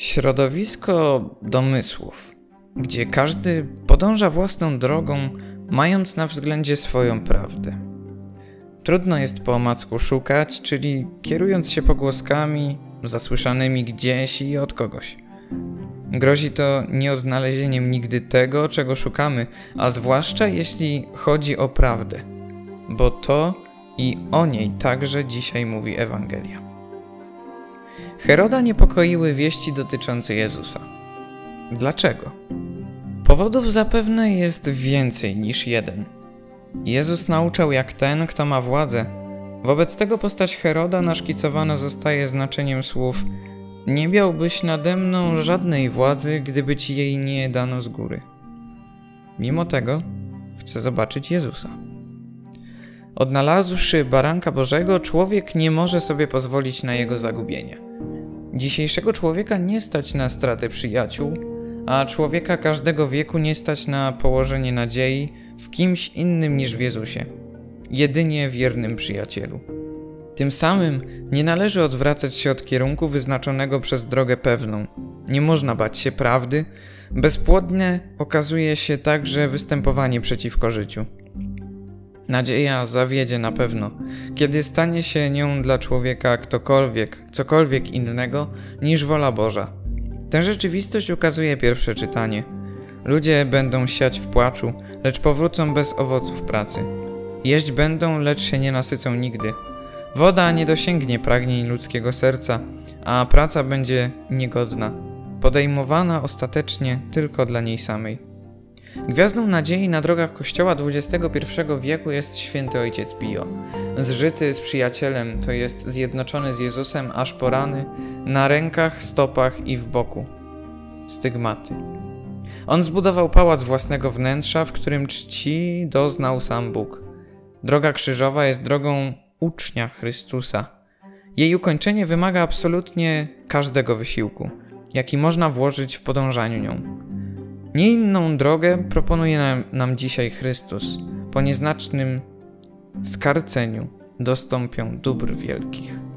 Środowisko domysłów, gdzie każdy podąża własną drogą, mając na względzie swoją prawdę. Trudno jest po omacku szukać, czyli kierując się pogłoskami zasłyszanymi gdzieś i od kogoś. Grozi to nieodnalezieniem nigdy tego, czego szukamy, a zwłaszcza jeśli chodzi o prawdę, bo to i o niej także dzisiaj mówi Ewangelia. Heroda niepokoiły wieści dotyczące Jezusa. Dlaczego? Powodów zapewne jest więcej niż jeden. Jezus nauczał jak ten, kto ma władzę. Wobec tego postać Heroda naszkicowana zostaje znaczeniem słów Nie miałbyś nade mną żadnej władzy, gdyby ci jej nie dano z góry. Mimo tego chce zobaczyć Jezusa. Odnalazłszy baranka Bożego, człowiek nie może sobie pozwolić na jego zagubienie. Dzisiejszego człowieka nie stać na stratę przyjaciół, a człowieka każdego wieku nie stać na położenie nadziei w kimś innym niż w Jezusie, jedynie wiernym przyjacielu. Tym samym nie należy odwracać się od kierunku wyznaczonego przez drogę pewną. Nie można bać się prawdy, bezpłodne okazuje się także występowanie przeciwko życiu. Nadzieja zawiedzie na pewno, kiedy stanie się nią dla człowieka ktokolwiek, cokolwiek innego niż wola Boża. Tę rzeczywistość ukazuje pierwsze czytanie. Ludzie będą siać w płaczu, lecz powrócą bez owoców pracy. Jeść będą, lecz się nie nasycą nigdy. Woda nie dosięgnie pragnień ludzkiego serca, a praca będzie niegodna, podejmowana ostatecznie tylko dla niej samej. Gwiazdą nadziei na drogach Kościoła XXI wieku jest święty ojciec Pio. Zżyty z przyjacielem, to jest zjednoczony z Jezusem aż po rany, na rękach, stopach i w boku. Stygmaty. On zbudował pałac własnego wnętrza, w którym czci doznał sam Bóg. Droga krzyżowa jest drogą ucznia Chrystusa. Jej ukończenie wymaga absolutnie każdego wysiłku, jaki można włożyć w podążaniu nią. Nie inną drogę proponuje nam, nam dzisiaj Chrystus. Po nieznacznym skarceniu dostąpią dóbr wielkich.